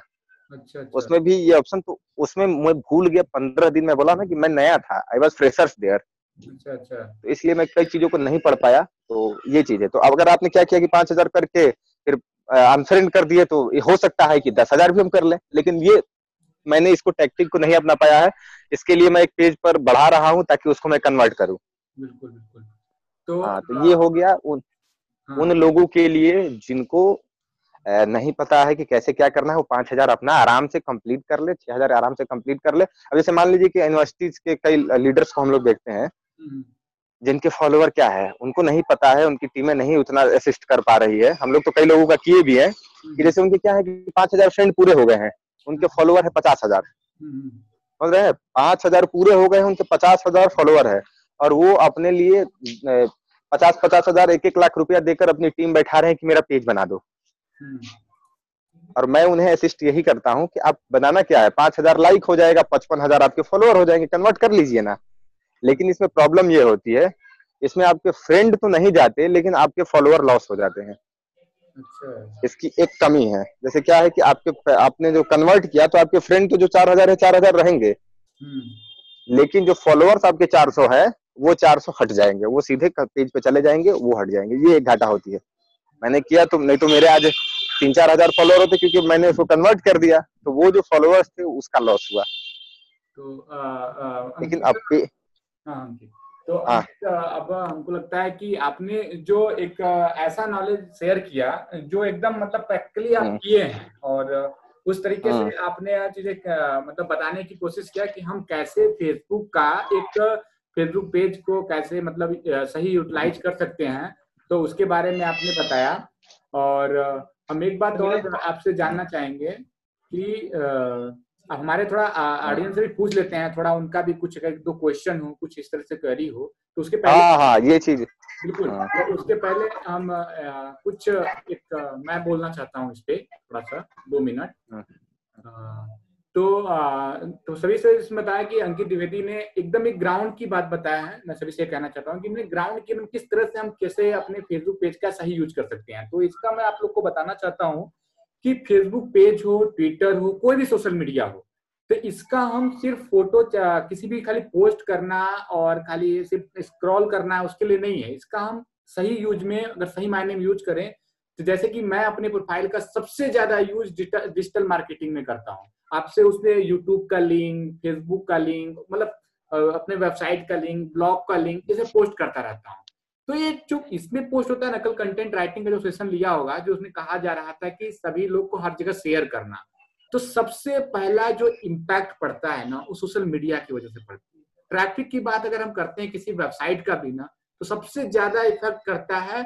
अच्छा, अच्छा। उसमें भी ये ऑप्शन तो उसमें मैं भूल गया पंद्रह दिन में बोला ना कि मैं नया था। आई वॉज़ फ्रेशर्स देयर अच्छा अच्छा। तो इसलिए मैं कई चीज़ों को नहीं पढ़ पाया तो ये चीज़ है। तो अगर आपने क्या किया कि पाँच हज़ार करके फिर अनफ्रेंड कर दिए तो हो सकता है कि दस हज़ार भी हम कर लें लेकिन ये मैंने इसको टैक्टिक को नहीं अपना पाया है। इसके लिए मैं एक पेज पर बढ़ा रहा हूँ ताकि उसको मैं कन्वर्ट करूँ। बिल्कुल बिल्कुल। तो हाँ तो ये हो गया उन हाँ। उन लोगों के लिए जिनको नहीं पता है कि कैसे क्या करना है वो पाँच हज़ार अपना आराम से कंप्लीट कर ले छह हज़ार आराम से कंप्लीट कर ले। अब जैसे मान लीजिए कि यूनिवर्सिटीज के कई लीडर्स को हम लोग देखते हैं। जिनके फॉलोअर क्या है उनको नहीं पता है उनकी टीमें नहीं उतना असिस्ट कर पा रही है। हम लोग तो कई लोगों का किए भी है कि हम्म। जैसे उनके क्या है कि पाँच हज़ार फ्रेंड पूरे हो गए हैं उनके फॉलोअर है पचास हज़ार। हम्म। समझ रहे हैं? पाँच हज़ार पूरे हो गए हैं उनके पचास हज़ार फॉलोअर है। और वो अपने लिए पचास पचास हज़ार एक एक लाख रुपया देकर अपनी टीम बैठा रहे हैं कि मेरा पेज बना दो। और मैं उन्हें असिस्ट यही करता हूँ कि आप बनाना क्या है? पाँच हज़ार लाइक हो जाएगा पचपन हज़ार आपके फॉलोअर हो जाएँगे। कन्वर्ट कर लीजिए ना। लेकिन इसमें प्रॉब्लम ये होती है इसमें आपके फ्रेंड तो नहीं जाते लेकिन आपके फॉलोअर लॉस हो जाते हैं। अच्छा। इसकी एक कमी है। जैसे क्या है कि आपके आपने जो कन्वर्ट किया तो आपके फ्रेंड तो जो चार हज़ार है चार हज़ार रहेंगे। हम्म। लेकिन जो फॉलोअर्स आपके चार सौ है वो चार सौ हट जाएँगे। वो सीधे पेज पे चले जाएँगे वो हट जाएँगे। ये एक घाटा होती है। मैंने किया तो नहीं तो मेरे आज तीन चार हज़ार फॉलोअर होते क्योंकि मैंने उसको कन्वर्ट कर दिया। तो वो जो फॉलोअर्स थे उसका लॉस हुआ। तो आ, आ, लेकिन अब हाँ, तो हाँ। अब हमको लगता है कि आपने जो एक ऐसा नॉलेज शेयर किया जो एकदम मतलब प्रैक्टिकली आप हम्म। किए हैं और उस तरीके से हम्म। आपने चीज़ें मतलब बताने की कोशिश किया कि हम कैसे फेसबुक का एक फेसबुक पेज को कैसे मतलब सही यूटिलाइज कर सकते हैं तो उसके बारे में आपने बताया और हम एक बात और आपसे जानना चाहेंगे कि आ, हमारे थोड़ा ऑडियंस से भी पूछ लेते हैं थोड़ा उनका भी कुछ एक दो क्वेश्चन हो कुछ इस तरह से क्वेरी हो तो उसके पहले हाँ हाँ ये चीज़ बिल्कुल हाँ। तो उसके पहले हम कुछ एक मैं बोलना चाहता हूँ इस पे थोड़ा सा दो मिनट हाँ। तो आ, तो सभी से इसमें बताया कि अंकित द्विवेदी ने एकदम एक ग्राउंड की बात बताया है मैं सभी से कहना चाहता हूँ कि ग्राउंड की किस तरह से हम कैसे अपने फेसबुक पेज का सही यूज़ कर सकते हैं तो इसका मैं आप लोग को बताना चाहता हूँ कि फेसबुक पेज हो ट्विटर हो, कोई भी सोशल मीडिया हो तो इसका हम सिर्फ़ फ़ोटो किसी भी खाली पोस्ट करना और खाली सिर्फ़ स्क्रॉल करना उसके लिए नहीं है। इसका हम सही यूज़ में, अगर सही मायने में यूज़ करें तो जैसे कि मैं अपने प्रोफ़ाइल का सबसे ज़्यादा यूज़ डिजिटल मार्केटिंग में करता हूँ। आपसे उसमें यूट्यूब का लिंक फेसबुक का लिंक मतलब अपने वेबसाइट का लिंक ब्लॉग का लिंक इसे पोस्ट करता रहता हूँ। तो ये जो इसमें पोस्ट होता है नकल कंटेंट राइटिंग का जो सेशन लिया होगा, जो उसमें कहा जा रहा था कि सभी लोग को हर जगह शेयर करना तो सबसे पहला जो इम्पैक्ट पड़ता है ना, वो सोशल मीडिया की वजह से पड़ती है। ट्रैफ़िक की बात अगर हम करते हैं किसी वेबसाइट का भी ना तो सबसे ज़्यादा इफ़ेक्ट करता है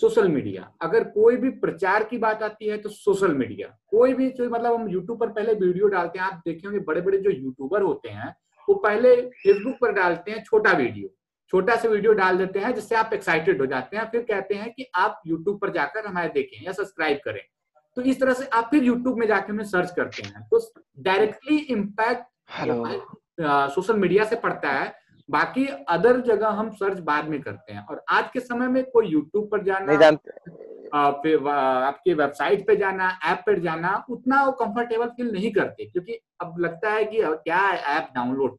सोशल मीडिया अगर कोई भी प्रचार की बात आती है तो सोशल मीडिया कोई भी जो मतलब हम यूट्यूब पर पहले वीडियो डालते हैं, आप देखे होंगे बड़े बड़े जो यूट्यूबर होते हैं, वो पहले फेसबुक पर डालते हैं छोटा वीडियो छोटा सा वीडियो डाल देते हैं जिससे आप एक्साइटेड हो जाते हैं फिर कहते हैं कि आप यूट्यूब पर जाकर हमारे देखें या सब्सक्राइब करें। तो इस तरह से आप फिर यूट्यूब में जाकर उन्हें सर्च करते हैं। तो डायरेक्टली इम्पैक्ट सोशल मीडिया से पड़ता है। बाकी अदर जगह हम सर्च बाद में करते हैं। और आज के समय में कोई यूट्यूब पर जाना नहीं जानते। आपके वेबसाइट पे जाना ऐप पर जाना उतना वो कंफर्टेबल फील नहीं करते। क्योंकि अब लगता है कि क्या ऐप डाउनलोड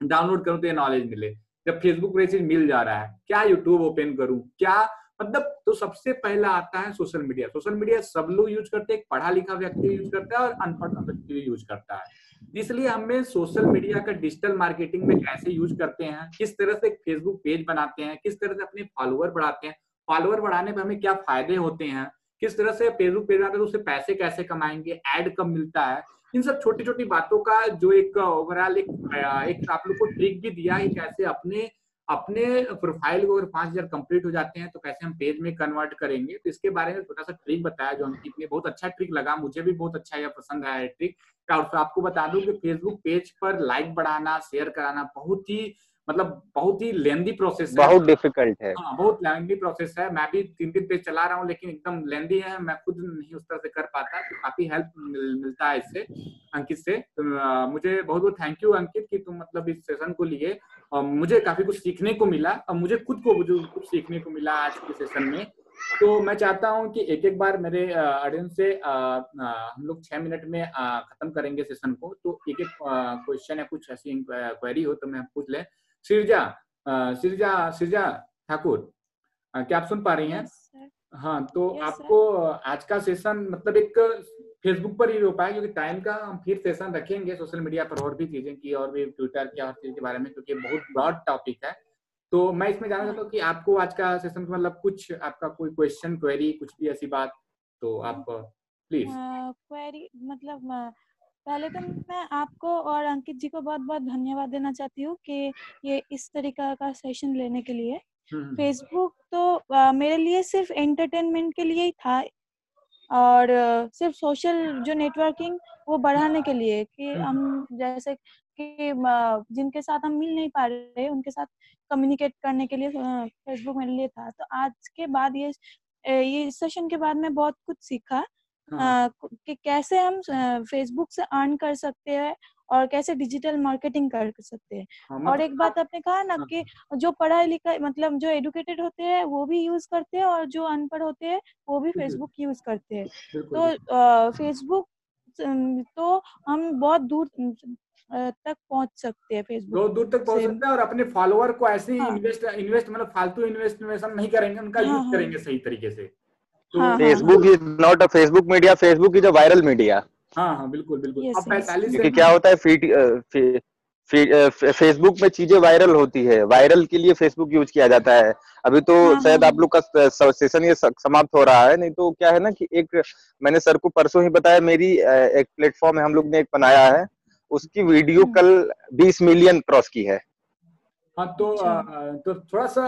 डाउनलोड करूँ तो ये नॉलेज मिले। जब फेसबुक पर चीज़ मिल जा रहा है, क्या यूट्यूब ओपन करूँ, क्या मतलब तो सबसे पहला आता है सोशल मीडिया सोशल मीडिया सब लोग यूज़ करते हैं पढ़ा लिखा व्यक्ति यूज़ करता है और अनपढ़ व्यक्ति भी यूज़ करता है। इसलिए हमें सोशल मीडिया का डिजिटल मार्केटिंग में कैसे यूज़ करते हैं, किस तरह से फेसबुक पेज बनाते हैं, किस तरह से अपने फॉलोअर बढ़ाते हैं फॉलोअर बढ़ाने पर हमें क्या फ़ायदे होते हैं, किस तरह से फेसबुक पेज बनाते हैं तो उससे पैसे कैसे कमाएँगे एड कब मिलता है इन सब छोटी छोटी बातों का जो एक ओवरऑल एक, एक आप लोग को ट्रिक भी दिया है कैसे अपने अपने प्रोफ़ाइल को अगर पाँच हज़ार कंप्लीट हो जाते हैं तो कैसे हम पेज में कन्वर्ट करेंगे तो इसके बारे में छोटा सा ट्रिक बताया जो ने बहुत अच्छा ट्रिक लगा मुझे भी बहुत अच्छा यह पसंद आया ट्रिक और आपको बता दूँ कि फेसबुक पेज पर लाइक बढ़ाना शेयर कराना बहुत ही मतलब बहुत ही लेंदी प्रोसेस है। बहुत डिफ़िकल्ट है। हाँ बहुत लेंदी प्रोसेस है। मैं भी तीन तीन पेज चला रहा हूँ लेकिन एकदम लेंदी है। मैं खुद नहीं उस तरह से कर पाता। तो काफ़ी हेल्प मिल, मिलता है इससे अंकित से। तो मुझे बहुत बहुत थैंक यू अंकित कि तुम मतलब इस सेशन को लिए। और मुझे काफ़ी कुछ सीखने को मिला। और मुझे खुद को कुछ सीखने को मिला आज के सेशन में। तो मैं चाहता हूँ कि एक एक बार मेरे ऑडियंस से आ, आ, हम लोग छह मिनट में खत्म करेंगे सेशन को। तो एक एक क्वेश्चन या कुछ ऐसी क्वेरी हो तो मैं पूछ ले। सिरजा सिरजा सिरजा ठाकुर क्या आप सुन पा रही हैं? हाँ तो आपको आज का सेशन मतलब एक फेसबुक पर ही हो पाए क्योंकि टाइम का हम फिर सेशन रखेंगे सोशल मीडिया पर और भी चीज़ें की और भी ट्विटर की और चीज़ के बारे में क्योंकि बहुत ब्रॉड टॉपिक है। तो मैं इसमें जानना चाहता हूँ कि आपको आज का सेशन मतलब कुछ आपका कोई क्वेश्चन क्वेरी कुछ भी ऐसी बात तो आप प्लीज़ क्वेरी मतलब पहले तो मैं आपको और अंकित जी को बहुत बहुत धन्यवाद देना चाहती हूँ कि ये इस तरीका का सेशन लेने के लिए। फेसबुक हम्म, हम्म। तो आ, मेरे लिए सिर्फ़ एंटरटेनमेंट के लिए ही था और आ, सिर्फ़ सोशल जो नेटवर्किंग वो बढ़ाने के लिए कि हम्म, हम जैसे कि जिनके साथ हम मिल नहीं पा रहे उनके साथ कम्युनिकेट करने के लिए फेसबुक मेरे लिए था। तो आज के बाद ये ये सेशन के बाद मैं बहुत कुछ सीखा हाँ। कि कैसे हम फेसबुक से अर्न कर सकते हैं और कैसे डिजिटल मार्केटिंग कर सकते हैं। हाँ, और मतलब एक बात आपने कहा ना हाँ, कि जो पढ़ा लिखा मतलब जो एडुकेटेड होते हैं वो भी यूज़ करते हैं और जो अनपढ़ होते हैं वो भी फेसबुक यूज़ करते हैं। तो फेसबुक तो हम बहुत दूर तक पहुँच सकते हैं फेसबुक बहुत दूर तक पहुँच सकते हैं और अपने फॉलोअर को ऐसे ही इन्वेस्ट इन्वेस्ट मतलब फालतू इन्वेस्टमेंट नहीं करेंगे उनका यूज़ करेंगे सही तरीके से। Facebook is not a Facebook media Facebook is a viral media हाँ हाँ बिल्कुल बिल्कुल। Yes, क्योंकि क्या होता है फ़ीड फेसबुक में चीज़ें वायरल होती है। वायरल के लिए फेसबुक यूज़ किया जाता है। अभी तो हाँ, शायद हाँ। आप लोग का सेशन ये समाप्त हो रहा है। नहीं तो क्या है ना कि एक मैंने सर को परसों ही बताया मेरी एक प्लेटफॉर्म है हम लोग ने एक बनाया है। उसकी वीडियो हम्म। कल 20 मिलियन क्रॉस की है। हाँ तो अच्छा। तो थोड़ा सा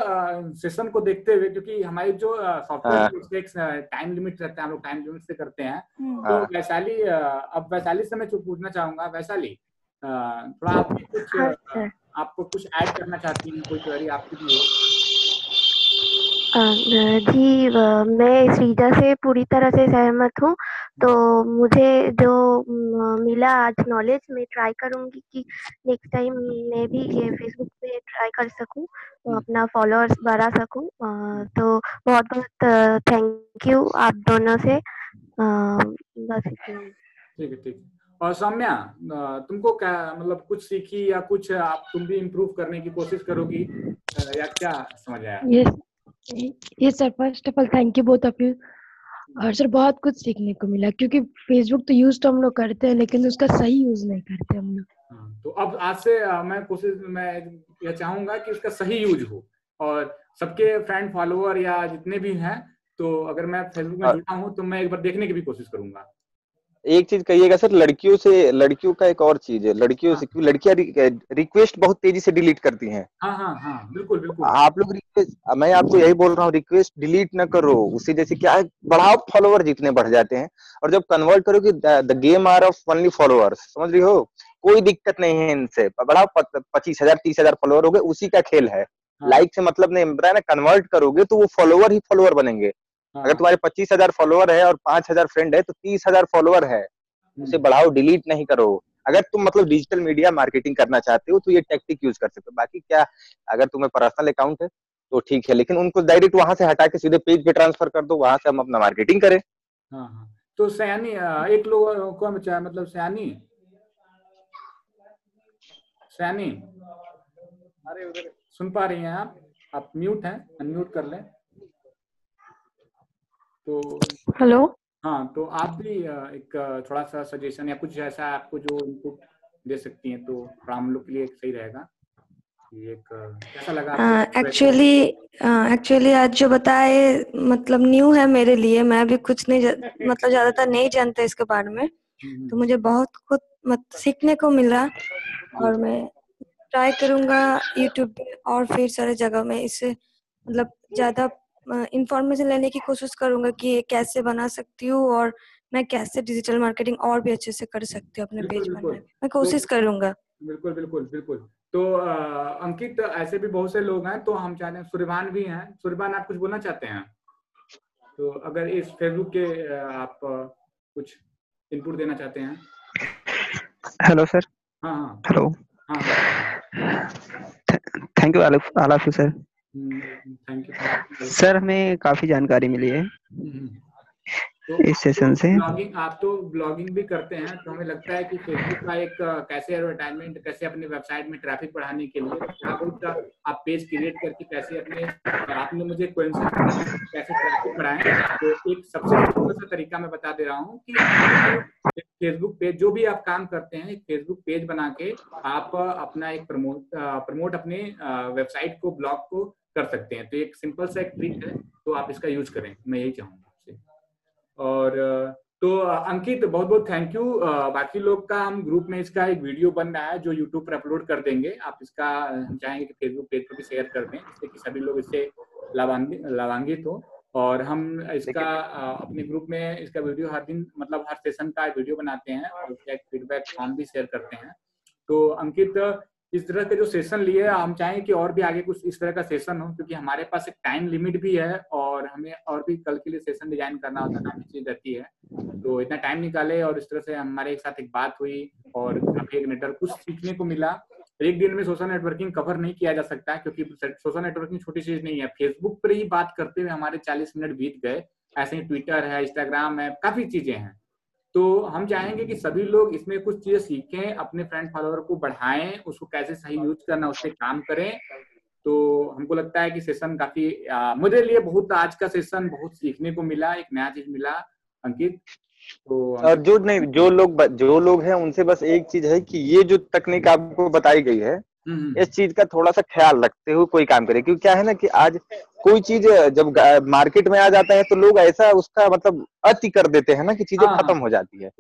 सेशन को देखते हुए क्योंकि हमारी जो सॉफ्टवेयर टाइम लिमिट रहता है हम लोग टाइम लिमिट से करते हैं हम्म। तो हाँ। वैशाली अब वैशाली से मैं जो पूछना चाहूँगा वैशाली थोड़ा आप कुछ हाँ, आपको कुछ ऐड करना चाहती हैं कोई क्वेरी आपकी भी हो जी मैं श्रीजा से पूरी तरह से सहमत हूँ तो मुझे जो मिला आज नॉलेज मैं ट्राई करूँगी कि नेक्स्ट टाइम मैं भी ये फेसबुक पे ट्राई कर सकूँ तो अपना फॉलोअर्स बढ़ा सकूँ। तो बहुत बहुत थैंक यू आप दोनों से। बस ठीक है ठीक और सौम्या तुमको क्या मतलब कुछ सीखी या कुछ आप तुम भी इम्प्रूव करने की कोशिश करोगी? या क्या समझ आया? Yes. ये sir first of all thank you both of you और सर बहुत कुछ सीखने को मिला क्योंकि फेसबुक तो यूज़ तो हम लोग करते हैं लेकिन उसका सही यूज़ नहीं करते हम लोग हाँ, तो अब आज से मैं कोशिश मैं यह चाहूँगा कि उसका सही यूज़ हो और सबके फ्रेंड फॉलोअर या जितने भी हैं तो अगर मैं फेसबुक में हाँ। जुड़ा हूँ तो मैं एक बार देखने की भी कोशिश करूँगा एक चीज़ कहिएगा सर लड़कियों से लड़कियों का एक और चीज़ है। लड़कियों से क्योंकि लड़कियाँ रिक्वेस्ट बहुत तेज़ी से डिलीट करती हैं। हाँ हाँ हाँ बिल्कुल बिल्कुल। आप लोग रिक्वेस्ट मैं आपको यही बोल रहा हूँ रिक्वेस्ट डिलीट न करो। उसी जैसे क्या है बढ़ाओ फॉलोअर जितने बढ़ जाते हैं और जब कन्वर्ट करो कि the game are of only followers समझ रही हो? कोई दिक्कत नहीं है इनसे। बढ़ाओ पच्चीस हज़ार तीस हज़ार फॉलोअर हो गए उसी का खेल है। लाइक हाँ। से मतलब नहीं बताया ना कन्वर्ट करोगे तो वो फॉलोअर ही फॉलोअर बनेंगे। हाँ। अगर तुम्हारे पच्चीस हज़ार फॉलोअर है और पाँच हज़ार फ्रेंड है तो तीस हज़ार फॉलोअर है। उसे हम्म। बढ़ाओ डिलीट नहीं करो। अगर तुम मतलब डिजिटल मीडिया मार्केटिंग करना चाहते हो तो ये टेक्टिक यूज़ कर सकते हो। बाकी क्या अगर तुम्हें पर्सनल अकाउंट है तो ठीक है लेकिन उनको डायरेक्ट वहाँ से हटा के सीधे पेज पे ट्रांसफ़र कर दो वहाँ से हम अपना मार्केटिंग करें। हाँ हाँ। तो सयानी एक लोग को मतलब सयानी? सयानी? अरे उधर सुन पा रही हैं आप। आप म्यूट हैं अनम्यूट कर लें। तो हेलो। हाँ तो आप भी एक थोड़ा सा सजेशन या कुछ ऐसा आपको जो इनपुट दे सकती हैं तो हम लोग के लिए सही रहेगा। एक्चुअली एक्चुअली आज जो बताए मतलब न्यू है मेरे लिए मैं भी कुछ नहीं मतलब ज़्यादातर नहीं जानता इसके बारे में। हम्म। तो मुझे बहुत कुछ मत सीखने को मिला और मैं ट्राई करूँगा यूट्यूब पे और फिर सारे जगह में इससे मतलब ज़्यादा इंफॉर्मेशन लेने की कोशिश करूँगा कि कैसे बना सकती हूँ और मैं कैसे डिजिटल मार्केटिंग और भी अच्छे से कर सकती हूँ अपने पेज बनाने मैं। कोशिश तो, करूँगा। बिल्कुल बिल्कुल बिल्कुल। तो आ, अंकित ऐसे भी बहुत से लोग हैं तो हम चाहते हैं सूर्यभान भी हैं। सूर्यभान आप कुछ बोलना चाहते हैं? तो अगर इस फेसबुक के आप कुछ इनपुट देना चाहते हैं? हेलो सर हाँ हाँ। हेलो हाँ thank you of you sir thank you sir हमें काफ़ी जानकारी मिली है हम्म, हम्म। तो इस सेशन से ब्लॉगिंग आप तो ब्लॉगिंग भी करते हैं तो हमें लगता है कि फेसबुक का एक कैसे एडवर्टाइजमेंट कैसे अपने वेबसाइट में ट्रैफ़िक बढ़ाने के लिए बहुत आप पेज क्रिएट करके कैसे अपने आपने मुझे कैसे ट्रैफ़िक बढ़ाएँ तो एक सबसे सिंपल सा तरीका मैं बता दे रहा हूँ कि फेसबुक पेज जो भी आप काम करते हैं एक फेसबुक पेज बना के आप अपना एक प्रमोट प्रमोट अपने वेबसाइट को ब्लॉग को कर सकते हैं। तो एक सिंपल सा एक ट्रिक है तो आप इसका यूज़ करें। मैं यही चाहूँगा आपसे। और तो अंकित बहुत बहुत थैंक यू बाकी लोग का हम ग्रुप में इसका एक वीडियो बन रहा है जो यूट्यूब पर अपलोड कर देंगे। आप इसका हम चाहेंगे कि फेसबुक पेज पर भी शेयर कर दें जिससे कि सभी लोग इससे लाभान्वित हो। और हम इसका अपने ग्रुप में इसका वीडियो हर दिन मतलब हर सेशन का वीडियो बनाते हैं और उसका एक फीडबैक फॉर्म भी शेयर करते हैं। तो अंकित इस तरह के जो सेशन लिए हम चाहें कि और भी आगे कुछ इस तरह का सेशन हो, क्योंकि हमारे पास एक टाइम लिमिट भी है और हमें और भी कल के लिए सेशन डिज़ाइन करना होता है काफ़ी चीज़ रहती है। तो इतना टाइम निकाले और इस तरह से हमारे एक साथ एक बात हुई और काफ़ी एक नेटवर्क कुछ सीखने को मिला। एक दिन में सोशल नेटवर्किंग कवर नहीं किया जा सकता, क्योंकि सोशल नेटवर्किंग छोटी चीज़ नहीं है। फेसबुक पर ही बात करते हुए हमारे चालीस मिनट बीत गए। ऐसे ही ट्विटर है इंस्टाग्राम है, काफ़ी चीज़ें हैं। तो हम चाहेंगे कि सभी लोग इसमें कुछ चीज़ें सीखें अपने फ्रेंड फॉलोअर को बढ़ाएँ उसको कैसे सही यूज़ करना उससे काम करें। तो हमको लगता है कि सेशन काफ़ी आ, मुझे लिए बहुत आज का सेशन बहुत सीखने को मिला एक नया चीज़ मिला अंकित। तो जो नहीं जो लोग जो लोग हैं उनसे बस एक चीज़ है कि ये जो तकनीक आपको बताई गई है इस चीज़ का थोड़ा सा ख्याल रखते हुए कोई काम करे क्योंकि क्या है ना कि आज कोई चीज़ जब मार्केट में आ जाता है तो लोग ऐसा उसका मतलब अति कर देते हैं ना कि चीज़ें हाँ, खत्म हो जाती है।